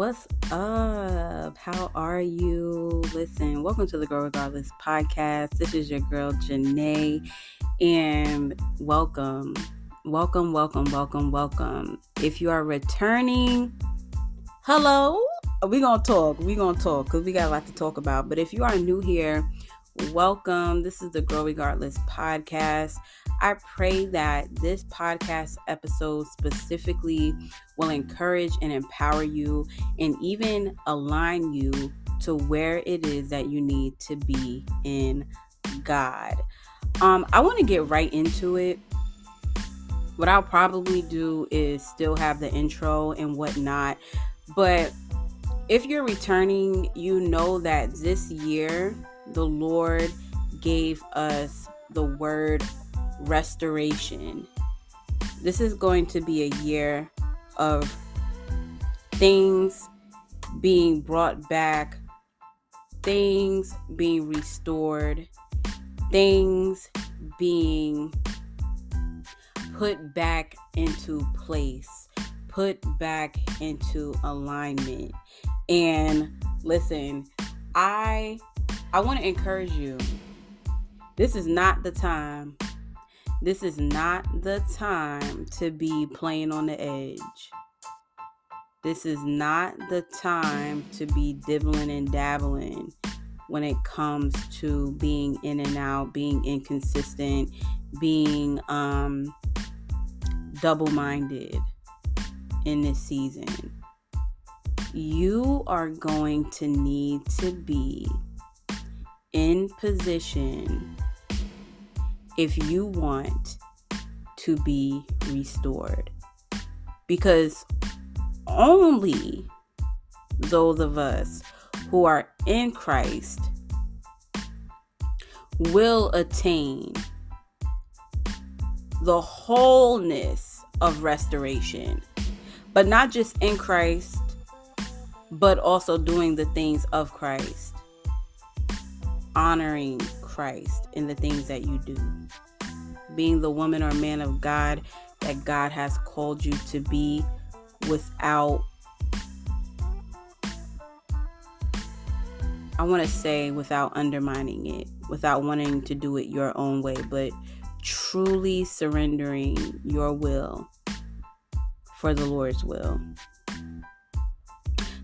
What's up? How are you? Listen, welcome to the Grow Regardless podcast. This is your girl Janae, and welcome, welcome, welcome, welcome, welcome. If you are returning, hello. We gonna talk. We gonna talk because we got a lot to talk about. But if you are new here, welcome. This is the Grow Regardless podcast. I pray that this podcast episode specifically will encourage and empower you and even align you to where it is that you need to be in God. Um, I want to get right into it. What I'll probably do is still have the intro and whatnot, but if you're returning, you know that this year the Lord gave us the word restoration. This is going to be a year of things being brought back, things being restored, things being put back into place, put back into alignment. And listen, I I want to encourage you. This is not the time this is not the time to be playing on the edge. This is not the time to be dibbling and dabbling when it comes to being in and out, being inconsistent, being um, double minded in this season. You are going to need to be in position if you want to be restored. Because only those of us who are in Christ will attain the wholeness of restoration, but not just in Christ, but also doing the things of Christ, honoring Christ in the things that you do. Being the woman or man of God that God has called you to be without, I want to say, without undermining it, without wanting to do it your own way, but truly surrendering your will for the Lord's will.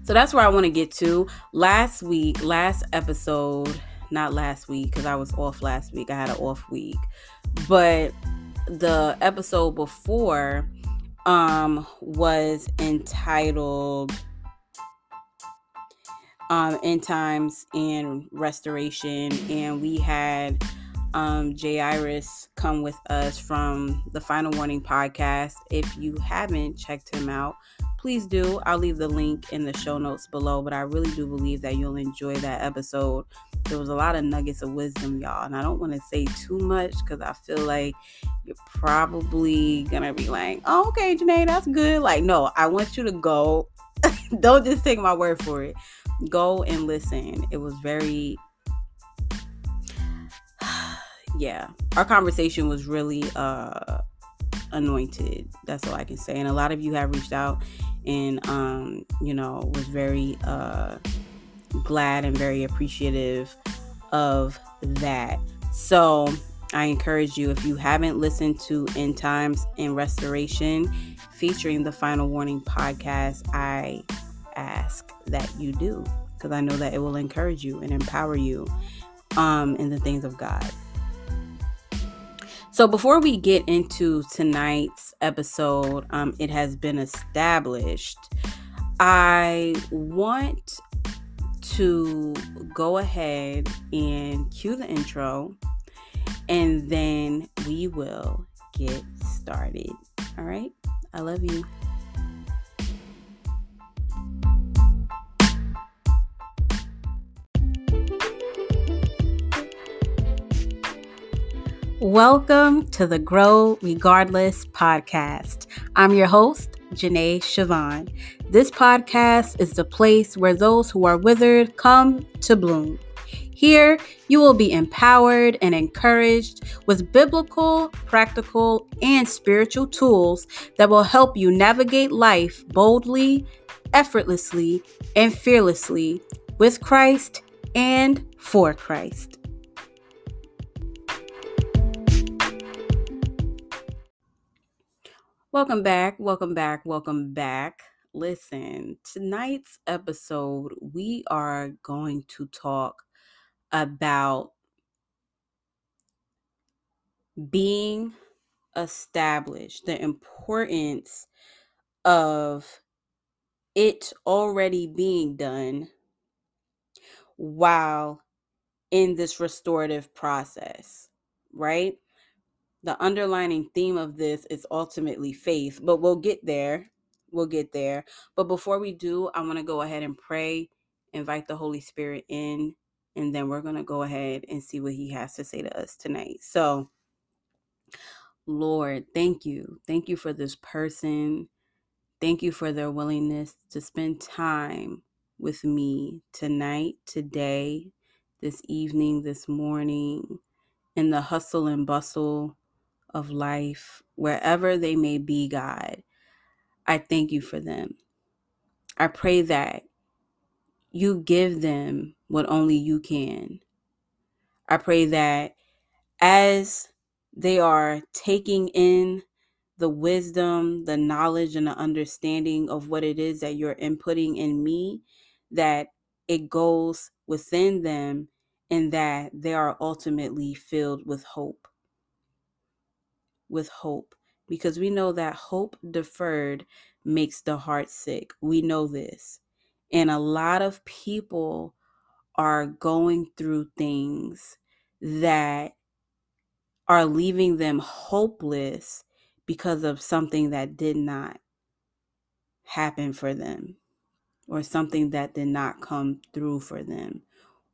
So that's where I want to get to. Last week, last episode, not last week because I was off last week. I had an off week. But the episode before um was entitled um end times and restoration and we had um Jay Iris come with us from the Final Warning podcast. If you haven't checked him out, please do. I'll leave the link in the show notes below, but I really do believe that you'll enjoy that episode. There was a lot of nuggets of wisdom, y'all, and I don't want to say too much because I feel like you're probably gonna be like, oh, okay, Janae, that's good. Like, no, I want you to go. don't just take my word for it. Go and listen. It was very yeah, our conversation was really uh anointed. That's all I can say. And a lot of you have reached out and um, you know, was very uh glad and very appreciative of that. So I encourage you if you haven't listened to End Times and Restoration featuring the Final Warning podcast, I ask that you do because I know that it will encourage you and empower you um, in the things of God. So, before we get into tonight's episode, um, it has been established. I want to go ahead and cue the intro, and then we will get started. All right. I love you. Welcome to the Grow Regardless podcast. I'm your host, Janae Siobhan. This podcast is the place where those who are withered come to bloom. Here, you will be empowered and encouraged with biblical, practical, and spiritual tools that will help you navigate life boldly effortlessly and fearlessly with Christ and for Christ. Welcome back, welcome back, welcome back. Listen, tonight's episode, we are going to talk about being established, the importance of it already being done while in this restorative process, right? The underlining theme of this is ultimately faith, but we'll get there. We'll get there. But before we do, I want to go ahead and pray, invite the Holy Spirit in, and then we're going to go ahead and see what He has to say to us tonight. So, Lord, thank you. Thank you for this person. Thank you for their willingness to spend time with me tonight, today, this evening, this morning, in the hustle and bustle of life, wherever they may be, God. I thank you for them. I pray that you give them what only you can. I pray that as they are taking in the wisdom, the knowledge, and the understanding of what it is that you're inputting in me, that it goes within them and that they are ultimately filled with hope. With hope. Because we know that hope deferred makes the heart sick. We know this. And a lot of people are going through things that are leaving them hopeless because of something that did not happen for them or something that did not come through for them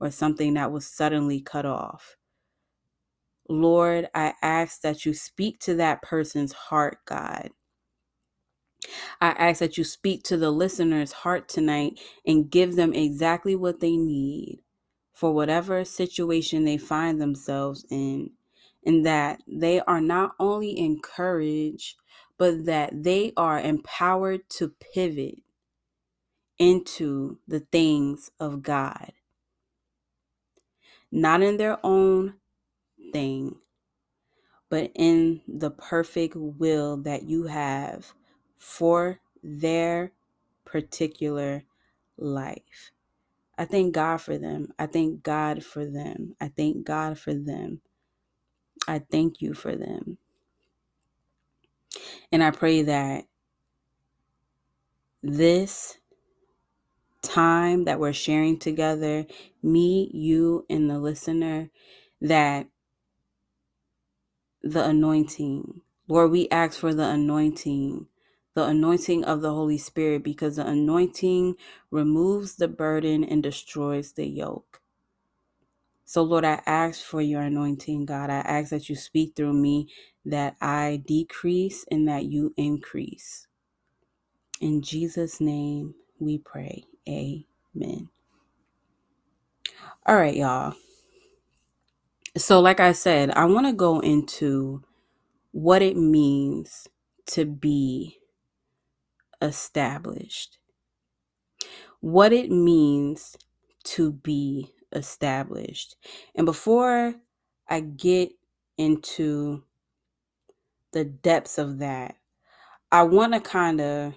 or something that was suddenly cut off. Lord, I ask that you speak to that person's heart, God. I ask that you speak to the listener's heart tonight and give them exactly what they need for whatever situation they find themselves in and that they are not only encouraged, but that they are empowered to pivot into the things of God. Not in their own thing, but in the perfect will that you have for their particular life. I thank God for them. I thank God for them. I thank God for them. I thank you for them. And I pray that this time that we're sharing together, me, you, and the listener, that the anointing, Lord, we ask for the anointing, the anointing of the Holy Spirit, because the anointing removes the burden and destroys the yoke. So, Lord, I ask for your anointing, God. I ask that you speak through me, that I decrease and that you increase. In Jesus' name we pray. Amen. All right, y'all. So, like I said, I want to go into what it means to be established, what it means to be established. And before I get into the depths of that, I want to kind of.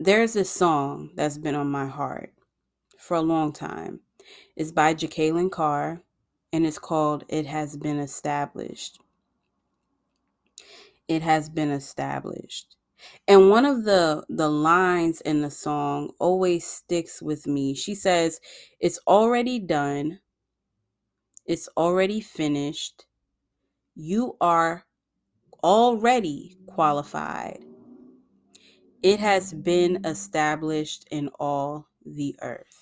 There's this song that's been on my heart for a long time. It's by Jekalyn Carr and it's called It Has Been Established. It has been established. And one of the the lines in the song always sticks with me. She says, "It's already done. It's already finished. You are already qualified. It has been established in all the earth."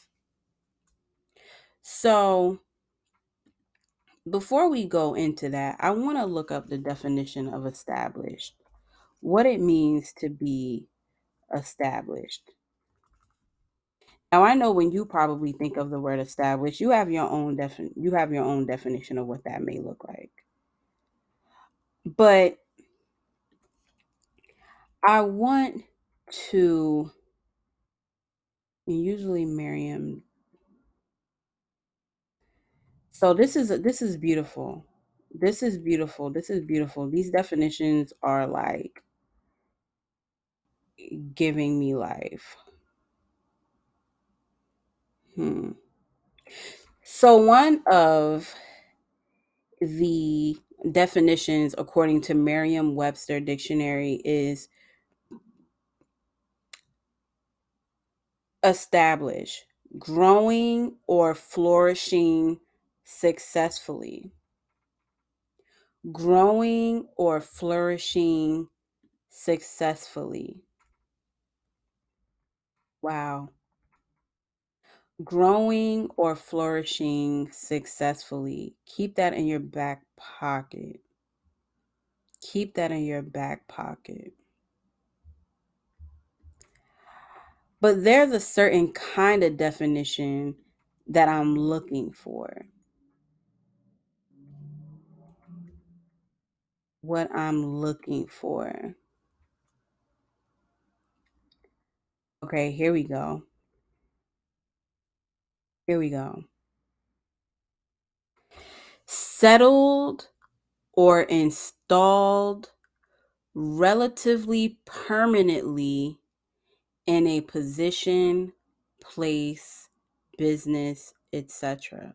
So, before we go into that, I want to look up the definition of established, what it means to be established. Now I know when you probably think of the word established, you have your own defin- you have your own definition of what that may look like. But I want to usually Merriam. So this is this is beautiful. This is beautiful. This is beautiful. These definitions are like giving me life. Hmm. So one of the definitions according to Merriam-Webster dictionary is establish, growing or flourishing successfully. Growing or flourishing successfully. Wow. Growing or flourishing successfully. Keep that in your back pocket. Keep that in your back pocket. But there's a certain kind of definition that I'm looking for. What I'm looking for. Okay, here we go. Here we go. Settled or installed relatively permanently in a position, place, business, etc.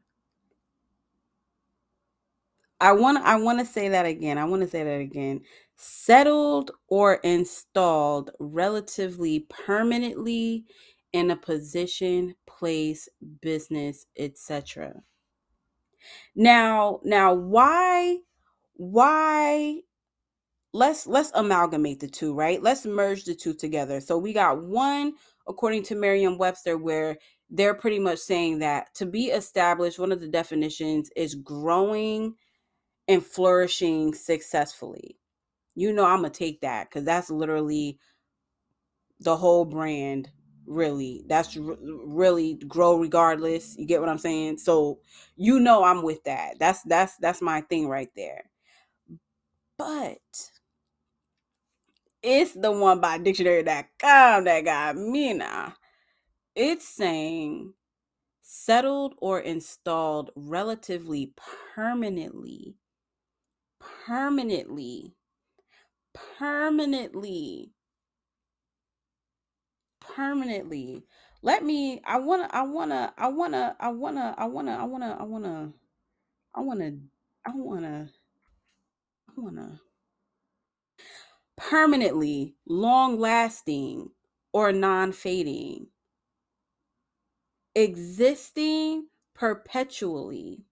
I want I want to say that again. I want to say that again. Settled or installed relatively permanently in a position, place, business, etc. Now, now why why let's let's amalgamate the two, right? Let's merge the two together. So we got one according to Merriam-Webster where they're pretty much saying that to be established, one of the definitions is growing and flourishing successfully. You know, I'm gonna take that because that's literally the whole brand. Really, that's r- really grow regardless. You get what I'm saying? So you know, I'm with that. That's that's that's my thing right there. But it's the one by dictionary.com that got me now. It's saying settled or installed relatively permanently permanently permanently permanently. Let me i want to i want to i want to i want to i want to i want to i want to i want to i want to i want to permanently long lasting or non-fading. Existing perpetually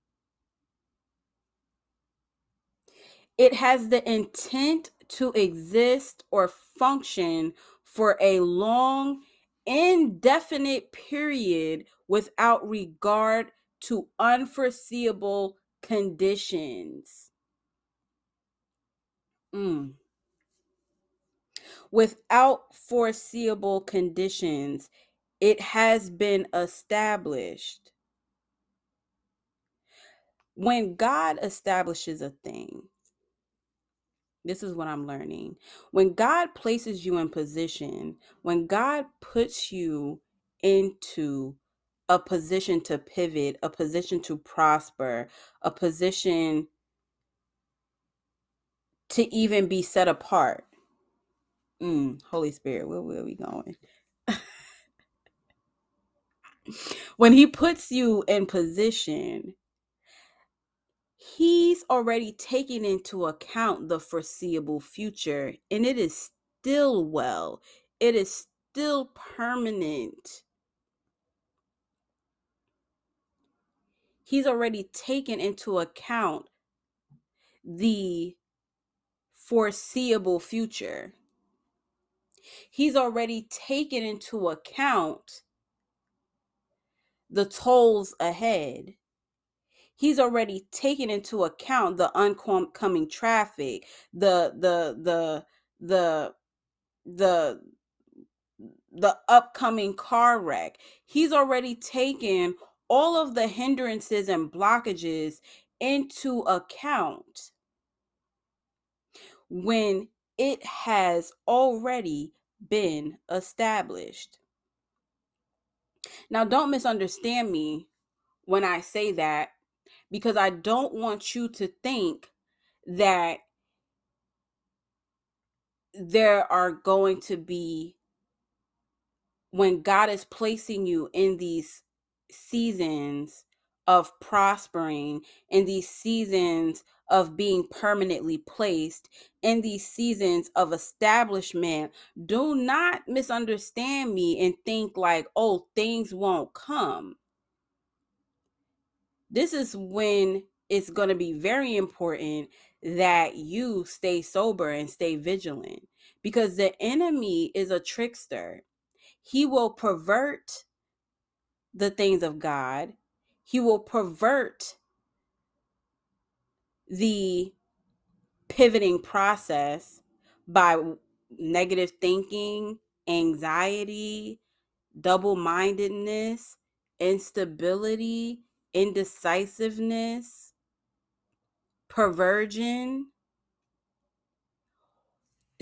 it has the intent to exist or function for a long, indefinite period without regard to unforeseeable conditions. Mm. Without foreseeable conditions, it has been established. When God establishes a thing, this is what I'm learning. When God places you in position, when God puts you into a position to pivot, a position to prosper, a position to even be set apart. Mm, Holy Spirit, where, where are we going? when He puts you in position, He's already taken into account the foreseeable future, and it is still well. It is still permanent. He's already taken into account the foreseeable future. He's already taken into account the tolls ahead. He's already taken into account the oncoming traffic, the the the the the the upcoming car wreck. He's already taken all of the hindrances and blockages into account when it has already been established. Now, don't misunderstand me when I say that because I don't want you to think that there are going to be when God is placing you in these seasons of prospering, in these seasons of being permanently placed, in these seasons of establishment, do not misunderstand me and think like, oh, things won't come. This is when it's going to be very important that you stay sober and stay vigilant because the enemy is a trickster. He will pervert the things of God, he will pervert the pivoting process by negative thinking, anxiety, double mindedness, instability, indecisiveness, perversion.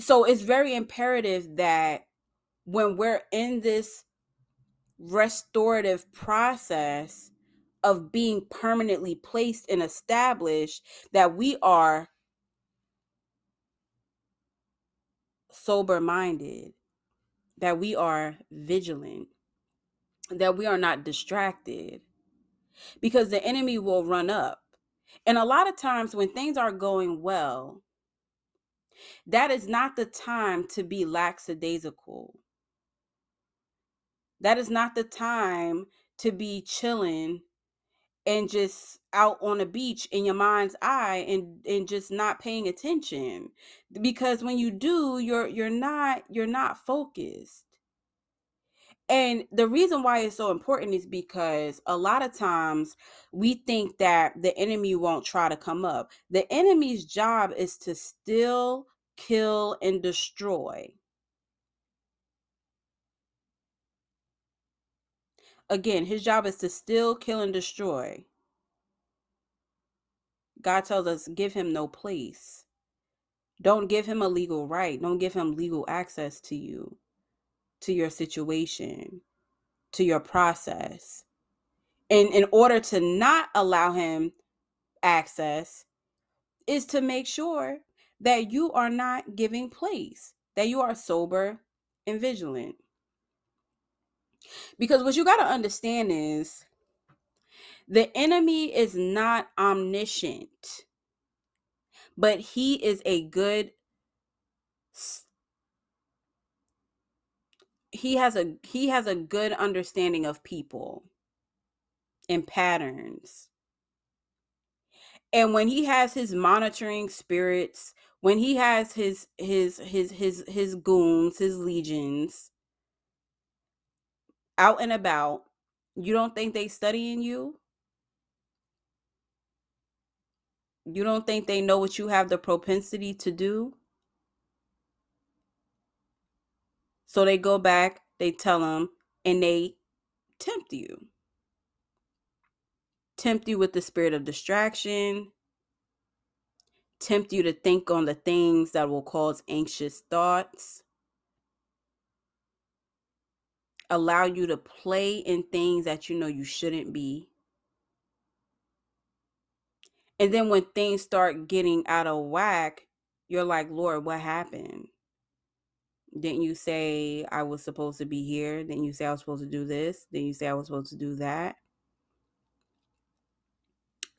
So it's very imperative that when we're in this restorative process of being permanently placed and established, that we are sober minded, that we are vigilant, that we are not distracted, because the enemy will run up. And a lot of times when things are going well, that is not the time to be lackadaisical. That is not the time to be chilling and just out on a beach in your mind's eye and and just not paying attention because when you do you're you're not you're not focused and the reason why it's so important is because a lot of times we think that the enemy won't try to come up. The enemy's job is to steal, kill, and destroy. Again, his job is to steal, kill, and destroy. God tells us, give him no place. Don't give him a legal right. Don't give him legal access to you, to your situation, to your process. And in order to not allow him access, is to make sure that you are not giving place, that you are sober and vigilant. Because what you got to understand is the enemy is not omniscient, but he is a good he has a he has a good understanding of people and patterns. And when he has his monitoring spirits, when he has his his his his his goons, his legions out and about, you don't think they studying you? You don't think they know what you have the propensity to do? So they go back, they tell them, and they tempt you. Tempt you with the spirit of distraction, tempt you to think on the things that will cause anxious thoughts, allow you to play in things that you know you shouldn't be. And then when things start getting out of whack, you're like, Lord, what happened? Didn't you say I was supposed to be here? Didn't you say I was supposed to do this? Didn't you say I was supposed to do that?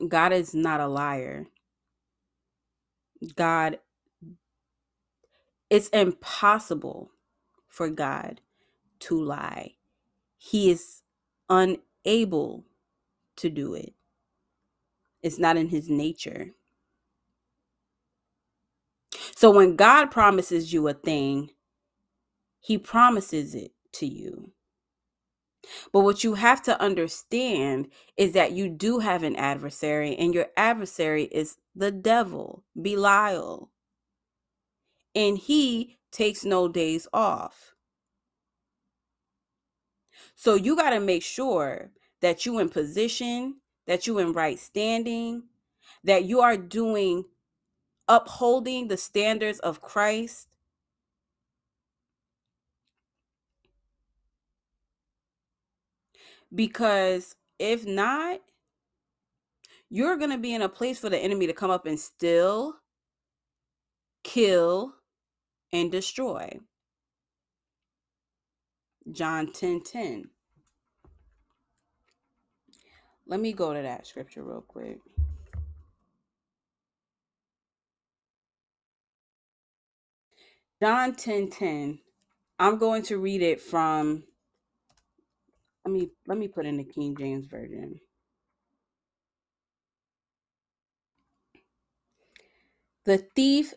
God is not a liar. God, it's impossible for God to lie. He is unable to do it, it's not in his nature. So when God promises you a thing, he promises it to you. But what you have to understand is that you do have an adversary, and your adversary is the devil, Belial. And he takes no days off. So you got to make sure that you in position, that you in right standing, that you are doing upholding the standards of Christ, Because if not, you're going to be in a place for the enemy to come up and still kill and destroy. John 10 10. Let me go to that scripture real quick. John 10 10. I'm going to read it from let me let me put in the King James version. The thief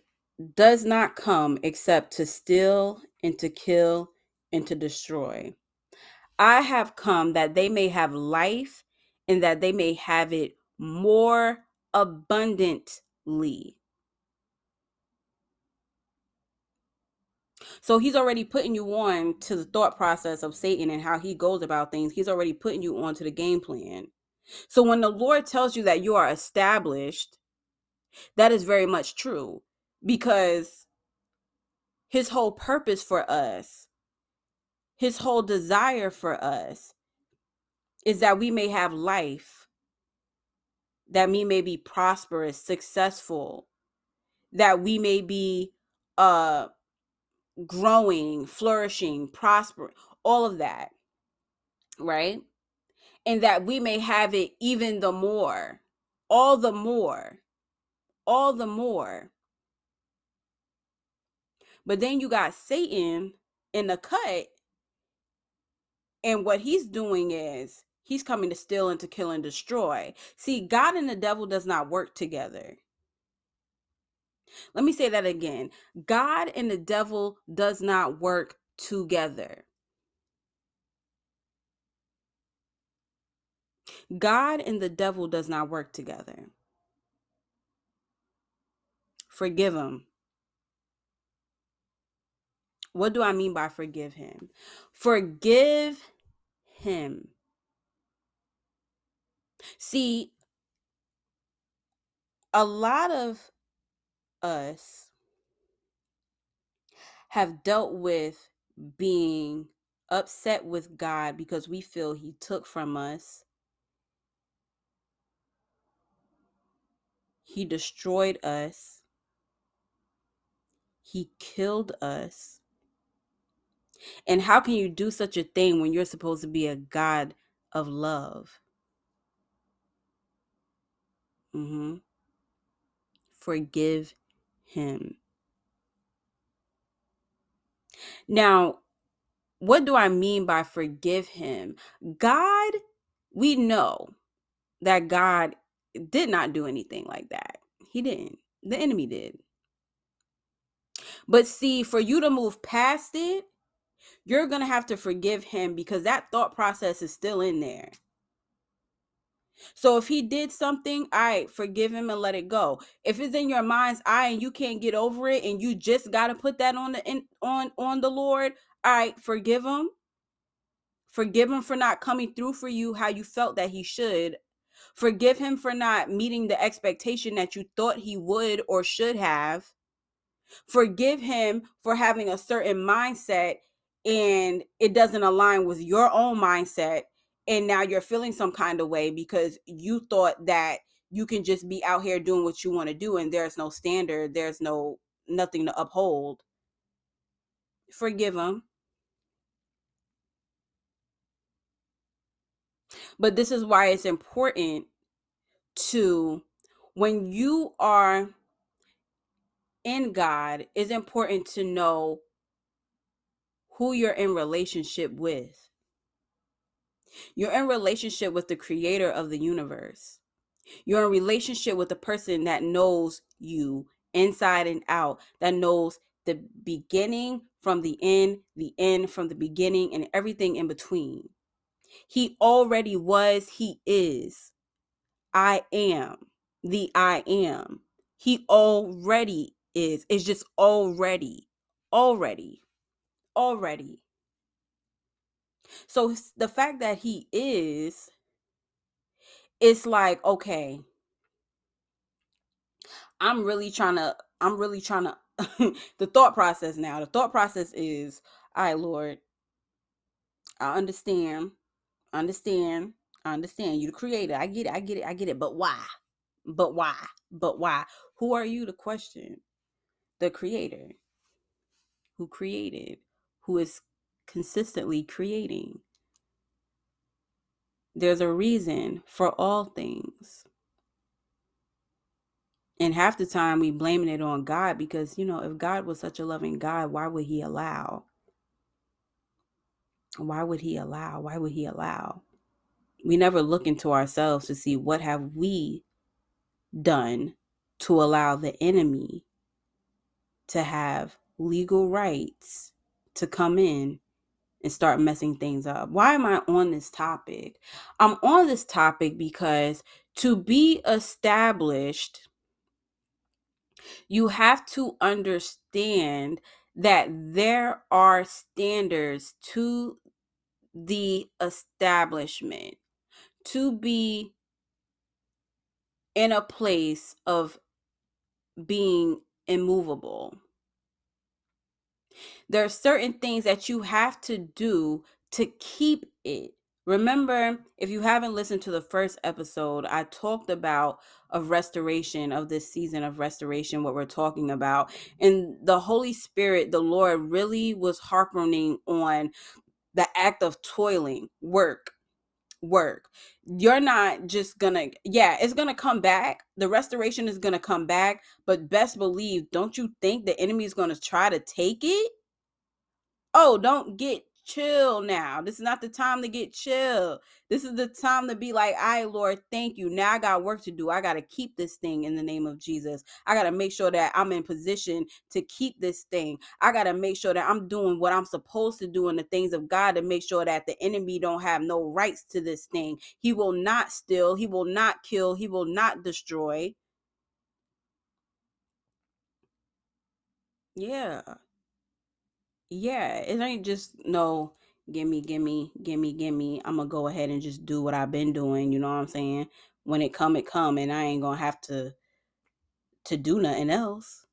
does not come except to steal and to kill and to destroy. I have come that they may have life and that they may have it more abundantly. So he's already putting you on to the thought process of Satan and how he goes about things. He's already putting you on to the game plan. So when the Lord tells you that you are established, that is very much true because his whole purpose for us, his whole desire for us is that we may have life, that we may be prosperous, successful, that we may be uh growing, flourishing, prospering, all of that, right? And that we may have it even the more, all the more, all the more. But then you got Satan in the cut, and what he's doing is he's coming to steal and to kill and destroy. See, God and the devil does not work together. Let me say that again. God and the devil does not work together. God and the devil does not work together. Forgive him. What do I mean by forgive him? Forgive him. See, a lot of us have dealt with being upset with God because we feel He took from us, He destroyed us, He killed us. And how can you do such a thing when you're supposed to be a God of love? Mm-hmm. Forgive him. Now, what do I mean by forgive him? God, we know that God did not do anything like that. He didn't. The enemy did. But see, for you to move past it, you're going to have to forgive him because that thought process is still in there. So if he did something, I right, forgive him and let it go. If it's in your mind's eye and you can't get over it and you just got to put that on the in, on on the Lord, all right, forgive him. Forgive him for not coming through for you how you felt that he should. Forgive him for not meeting the expectation that you thought he would or should have. Forgive him for having a certain mindset and it doesn't align with your own mindset and now you're feeling some kind of way because you thought that you can just be out here doing what you want to do and there's no standard there's no nothing to uphold. Forgive them but this is why it's important to when you are in God it's important to know who you're in relationship with you're in relationship with the creator of the universe. You're in relationship with the person that knows you inside and out, that knows the beginning from the end, the end from the beginning, and everything in between. He already was, he is. I am the I am. He already is. It's just already, already, already. So the fact that he is, it's like, okay, I'm really trying to, I'm really trying to, the thought process now, the thought process is, all right, Lord, I understand. understand. I understand. You the creator. I get it. I get it. I get it. But why? But why? But why? Who are you to question the creator who created, who is consistently creating? There's a reason for all things. And half the time we blaming it on God because, you know, if God was such a loving God, why would he allow? Why would he allow? Why would he allow? We never look into ourselves to see what have we done to allow the enemy to have legal rights to come in and start messing things up. Why am I on this topic? I'm on this topic because to be established, you have to understand that there are standards to the establishment to be in a place of being immovable. There are certain things that you have to do to keep it. Remember, if you haven't listened to the first episode, I talked about of restoration of this season of restoration, what we're talking about. And the Holy Spirit, the Lord, really was harping on the act of toiling, work, work. You're not just gonna, yeah, it's gonna come back. The restoration is gonna come back, but best believe, don't you think the enemy is gonna try to take it? Oh, don't get chill now. This is not the time to get chill. This is the time to be like, I Lord, thank you. Now I got work to do. I got to keep this thing in the name of Jesus. I got to make sure that I'm in position to keep this thing. I got to make sure that I'm doing what I'm supposed to do in the things of God to make sure that the enemy don't have no rights to this thing. He will not steal. He will not kill. He will not destroy. Yeah yeah, it ain't just no gimme, gimme, gimme, gimme. I'm gonna go ahead and just do what I've been doing. You know what I'm saying? When it come, it come, and I ain't gonna have to to do nothing else.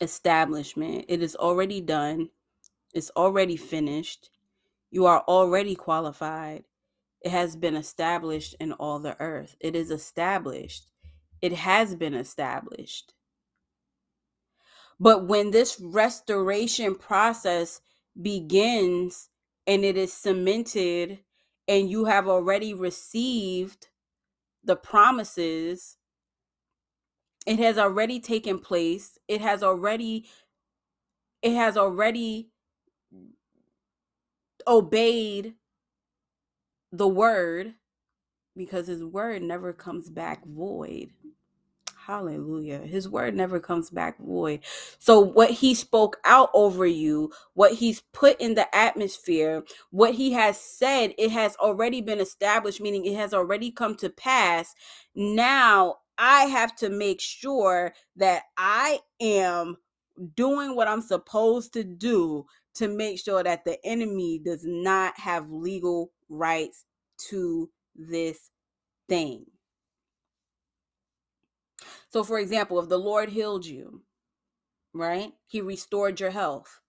Establishment. It is already done. It's already finished. You are already qualified. It has been established in all the earth. It is established. It has been established. But when this restoration process begins and it is cemented and you have already received the promises, it has already taken place. It has already it has already obeyed the word because his word never comes back void. Hallelujah. His word never comes back void. So, what he spoke out over you, what he's put in the atmosphere, what he has said, it has already been established, meaning it has already come to pass. Now, I have to make sure that I am doing what I'm supposed to do to make sure that the enemy does not have legal rights to this thing. So, for example, if the Lord healed you, right? He restored your health.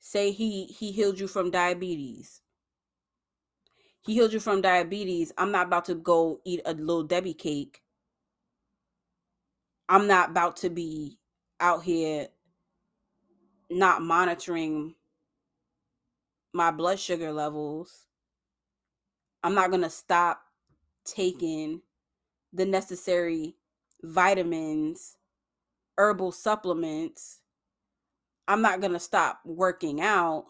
Say he he healed you from diabetes. He healed you from diabetes. I'm not about to go eat a little Debbie cake. I'm not about to be out here not monitoring my blood sugar levels. I'm not going to stop taking the necessary vitamins, herbal supplements. I'm not going to stop working out.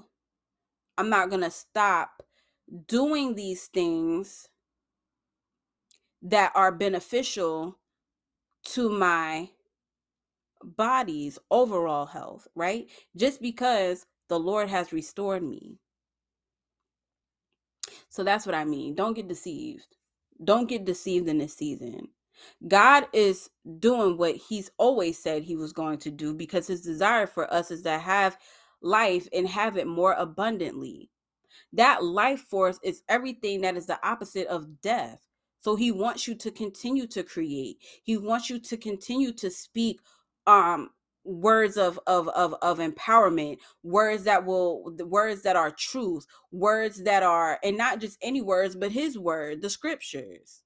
I'm not going to stop doing these things that are beneficial to my body's overall health, right? Just because the Lord has restored me. So that's what I mean. Don't get deceived. Don't get deceived in this season. God is doing what he's always said he was going to do because his desire for us is to have life and have it more abundantly. That life force is everything that is the opposite of death. So he wants you to continue to create. He wants you to continue to speak um words of of of of empowerment words that will words that are truth words that are and not just any words but his word the scriptures.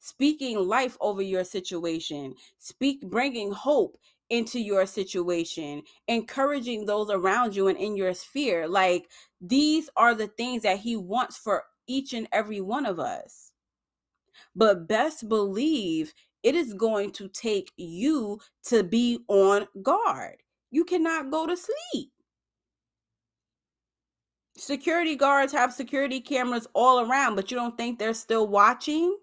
Speaking life over your situation speak bringing hope into your situation encouraging those around you and in your sphere like these are the things that he wants for each and every one of us. But best believe it is going to take you to be on guard. You cannot go to sleep. Security guards have security cameras all around, but you don't think they're still watching?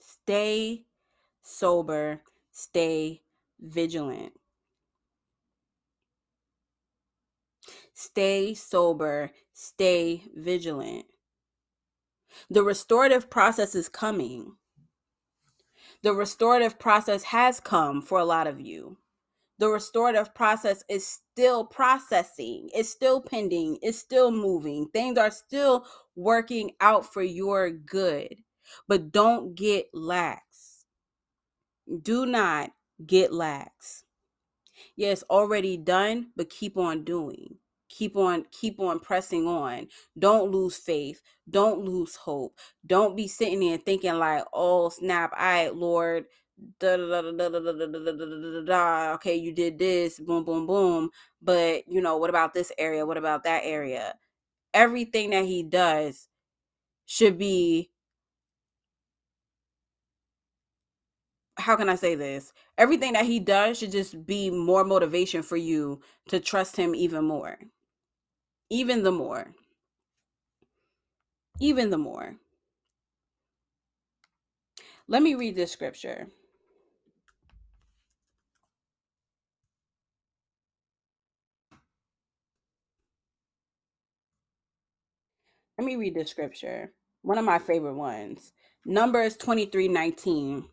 Stay sober, stay vigilant. Stay sober, stay vigilant. The restorative process is coming. The restorative process has come for a lot of you. The restorative process is still processing, it's still pending, it's still moving. Things are still working out for your good. But don't get lax. Do not get lax. Yes, already done, but keep on doing keep on keep on pressing on don't lose faith don't lose hope don't be sitting there thinking like oh snap i right, lord okay you did this boom boom boom but you know what about this area what about that area everything that he does should be how can I say this? Everything that he does should just be more motivation for you to trust him even more even the more. Even the more. Let me read this scripture. Let me read this scripture. One of my favorite ones. Numbers 23 19.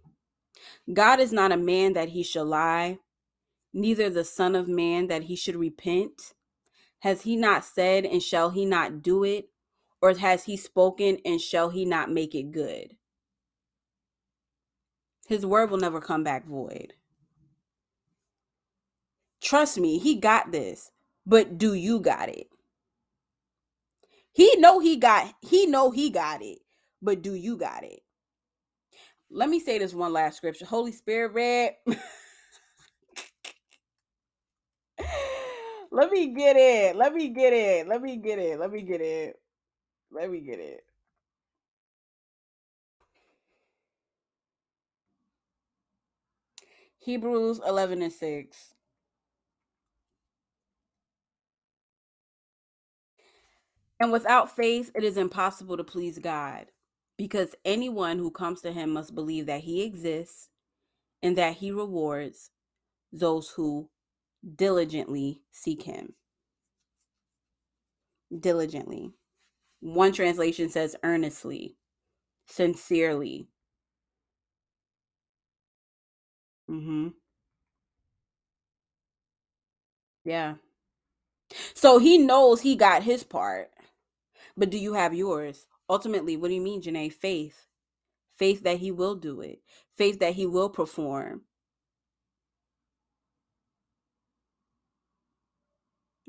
God is not a man that he shall lie, neither the Son of Man that he should repent. Has he not said, and shall he not do it? Or has he spoken, and shall he not make it good? His word will never come back void. Trust me, he got this. But do you got it? He know he got he know he got it. But do you got it? Let me say this one last scripture. Holy Spirit read Let me get it. Let me get it. Let me get it. Let me get it. Let me get it. Hebrews 11 and 6. And without faith, it is impossible to please God, because anyone who comes to him must believe that he exists and that he rewards those who diligently seek him. Diligently. One translation says earnestly, sincerely. Mm-hmm. Yeah. So he knows he got his part. But do you have yours? Ultimately, what do you mean, Janae? Faith. Faith that he will do it. Faith that he will perform.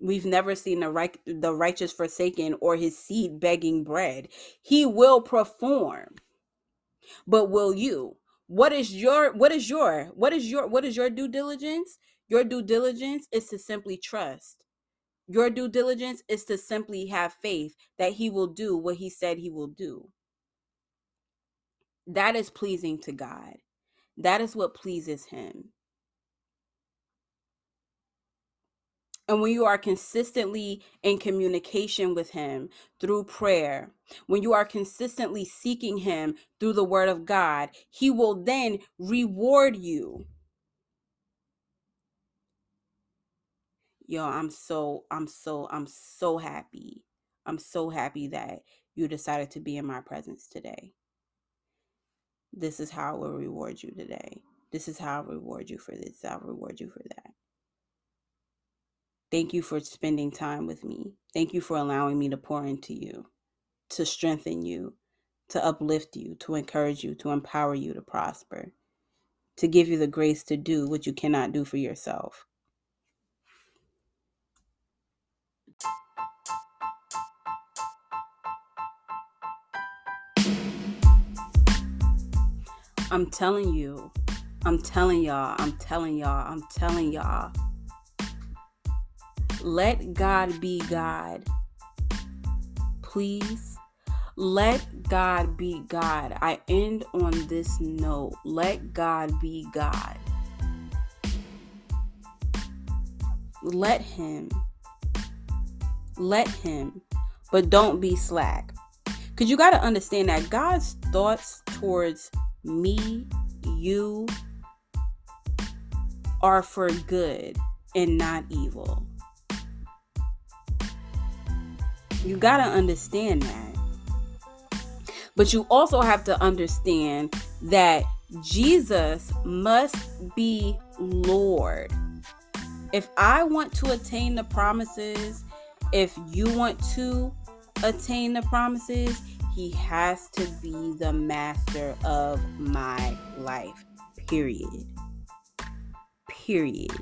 We've never seen the right the righteous forsaken or his seed begging bread. He will perform. But will you? What is your what is your what is your what is your due diligence? Your due diligence is to simply trust. Your due diligence is to simply have faith that he will do what he said he will do. That is pleasing to God. That is what pleases him. And when you are consistently in communication with Him through prayer, when you are consistently seeking Him through the Word of God, He will then reward you. Yo, I'm so, I'm so, I'm so happy. I'm so happy that you decided to be in my presence today. This is how I will reward you today. This is how I reward you for this. I'll reward you for that. Thank you for spending time with me. Thank you for allowing me to pour into you, to strengthen you, to uplift you, to encourage you, to empower you to prosper, to give you the grace to do what you cannot do for yourself. I'm telling you, I'm telling y'all, I'm telling y'all, I'm telling y'all. Let God be God. Please let God be God. I end on this note. Let God be God. Let Him. Let Him. But don't be slack. Because you got to understand that God's thoughts towards me, you, are for good and not evil. You got to understand that. But you also have to understand that Jesus must be Lord. If I want to attain the promises, if you want to attain the promises, he has to be the master of my life. Period. Period.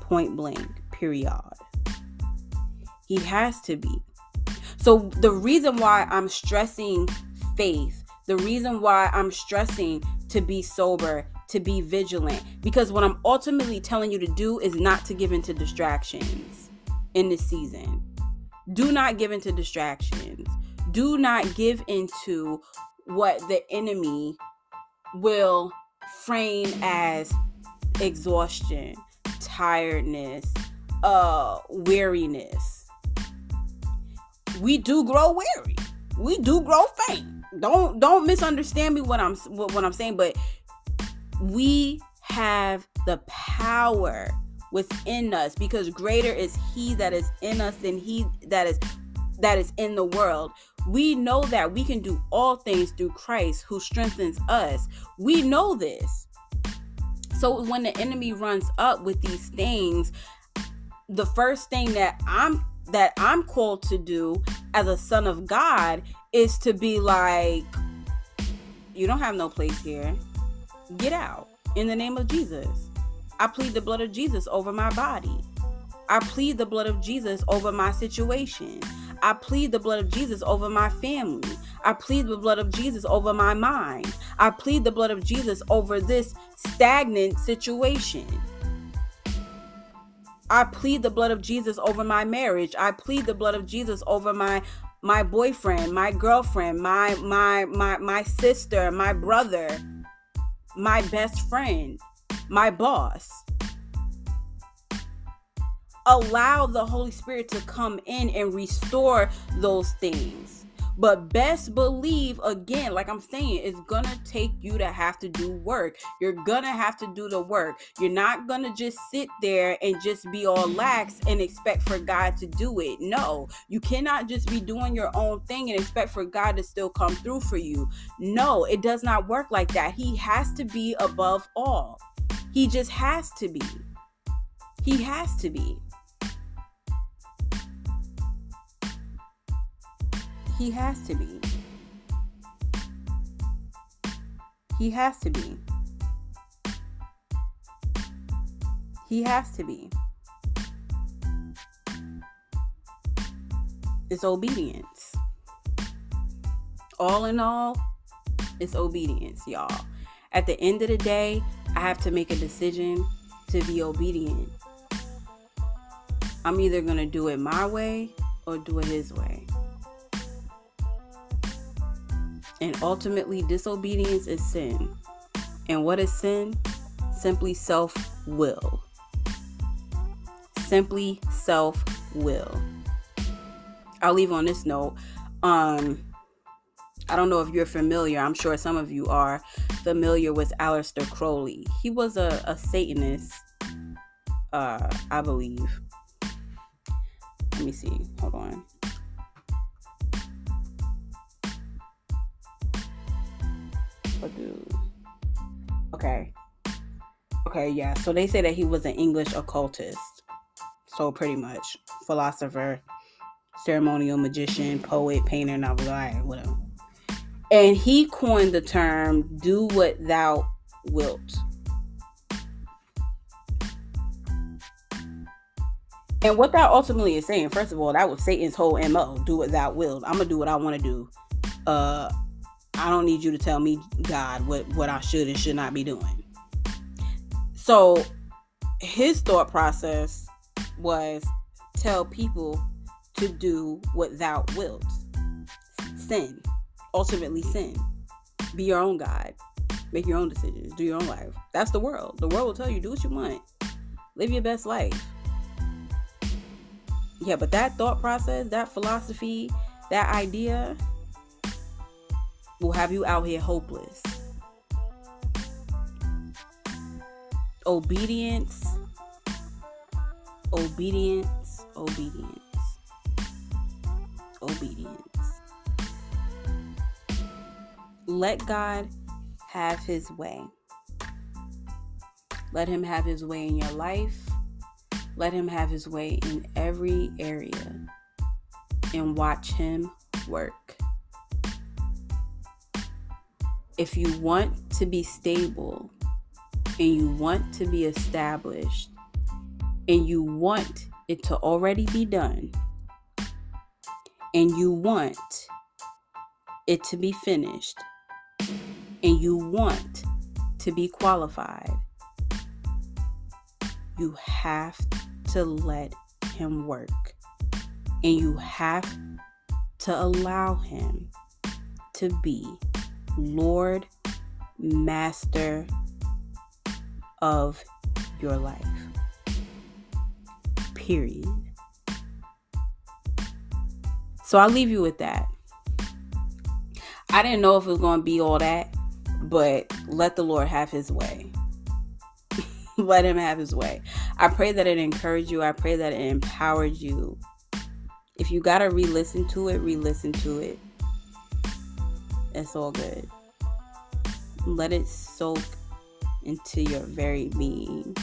Point blank. Period. He has to be. So, the reason why I'm stressing faith, the reason why I'm stressing to be sober, to be vigilant, because what I'm ultimately telling you to do is not to give into distractions in this season. Do not give into distractions do not give into what the enemy will frame as exhaustion, tiredness, uh weariness. We do grow weary. We do grow faint. Don't don't misunderstand me what I'm what, what I'm saying, but we have the power within us because greater is he that is in us than he that is that is in the world we know that we can do all things through Christ who strengthens us. We know this. So when the enemy runs up with these things, the first thing that I'm that I'm called to do as a son of God is to be like you don't have no place here. Get out in the name of Jesus. I plead the blood of Jesus over my body. I plead the blood of Jesus over my situation. I plead the blood of Jesus over my family. I plead the blood of Jesus over my mind. I plead the blood of Jesus over this stagnant situation. I plead the blood of Jesus over my marriage. I plead the blood of Jesus over my my boyfriend, my girlfriend, my my my my sister, my brother, my best friend, my boss allow the Holy Spirit to come in and restore those things. But best believe, again, like I'm saying, it's gonna take you to have to do work. You're gonna have to do the work. You're not gonna just sit there and just be all lax and expect for God to do it. No, you cannot just be doing your own thing and expect for God to still come through for you. No, it does not work like that. He has to be above all. He just has to be. He has to be. He has to be. He has to be. He has to be. It's obedience. All in all, it's obedience, y'all. At the end of the day, I have to make a decision to be obedient. I'm either going to do it my way or do it his way. And ultimately, disobedience is sin. And what is sin? Simply self will. Simply self will. I'll leave on this note. Um, I don't know if you're familiar. I'm sure some of you are familiar with Aleister Crowley. He was a, a Satanist, uh, I believe. Let me see. Hold on. Okay. Okay, yeah. So they say that he was an English occultist. So pretty much philosopher, ceremonial magician, poet, painter, novelist, whatever. And he coined the term do what thou wilt. And what that ultimately is saying, first of all, that was Satan's whole MO do what thou wilt. I'm going to do what I want to do. Uh, I don't need you to tell me, God, what, what I should and should not be doing. So his thought process was tell people to do what thou wilt. Sin. Ultimately sin. Be your own God. Make your own decisions. Do your own life. That's the world. The world will tell you do what you want. Live your best life. Yeah, but that thought process, that philosophy, that idea will have you out here hopeless. Obedience, obedience, obedience, obedience. Let God have his way. Let him have his way in your life. Let him have his way in every area and watch him work. If you want to be stable and you want to be established and you want it to already be done and you want it to be finished and you want to be qualified, you have to let Him work. And you have to allow Him to be Lord, Master of your life. Period. So I'll leave you with that. I didn't know if it was going to be all that, but let the Lord have his way. let him have his way. I pray that it encouraged you. I pray that it empowered you. If you got to re listen to it, re listen to it. It's all good. Let it soak into your very being.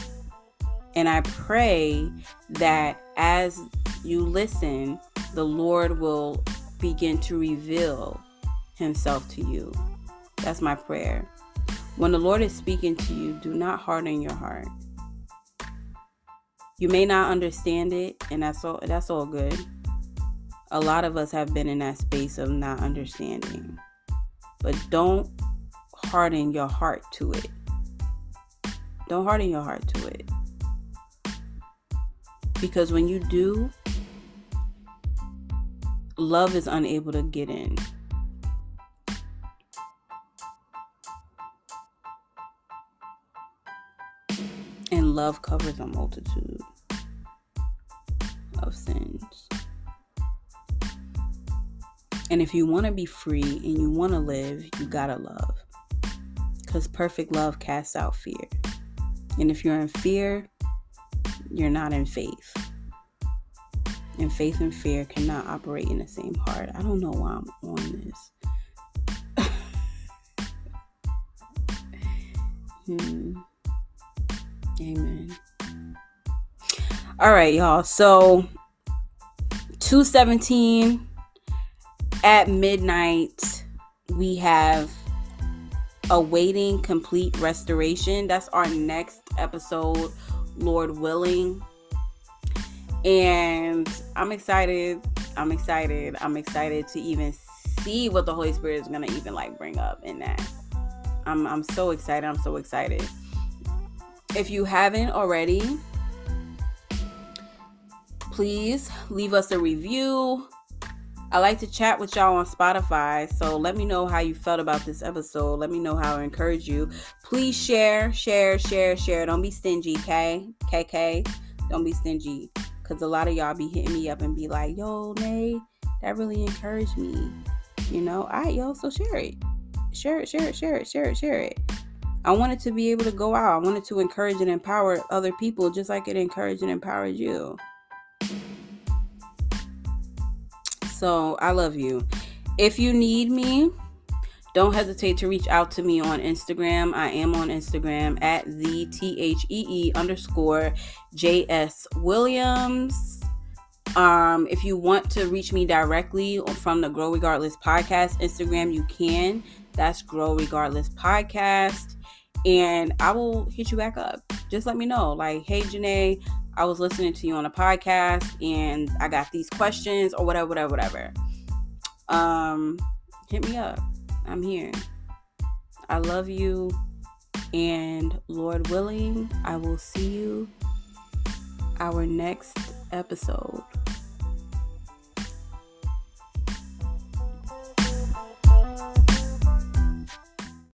And I pray that as you listen, the Lord will begin to reveal himself to you. That's my prayer. When the Lord is speaking to you, do not harden your heart. You may not understand it, and that's all that's all good. A lot of us have been in that space of not understanding. But don't harden your heart to it. Don't harden your heart to it. Because when you do, love is unable to get in. And love covers a multitude of sins. And if you want to be free and you want to live, you got to love. Because perfect love casts out fear. And if you're in fear, you're not in faith. And faith and fear cannot operate in the same heart. I don't know why I'm on this. hmm. Amen. All right, y'all. So 217 at midnight, we have awaiting complete restoration. That's our next episode, Lord willing. And I'm excited. I'm excited. I'm excited to even see what the Holy Spirit is gonna even like bring up in that. I'm I'm so excited. I'm so excited. If you haven't already, please leave us a review. I like to chat with y'all on Spotify, so let me know how you felt about this episode. Let me know how I encourage you. Please share, share, share, share. Don't be stingy, K, KK. Don't be stingy, cause a lot of y'all be hitting me up and be like, "Yo, Nay, that really encouraged me." You know, all right, yo. So share it, share it, share it, share it, share it, share it. I wanted to be able to go out. I wanted to encourage and empower other people just like it encouraged and empowered you. So I love you. If you need me, don't hesitate to reach out to me on Instagram. I am on Instagram at the T H E E underscore J S Williams. Um, if you want to reach me directly from the Grow Regardless podcast Instagram, you can. That's Grow Regardless podcast. And I will hit you back up. Just let me know. Like, hey, Janae, I was listening to you on a podcast and I got these questions or whatever, whatever, whatever. Um, hit me up. I'm here. I love you. And Lord willing, I will see you our next episode.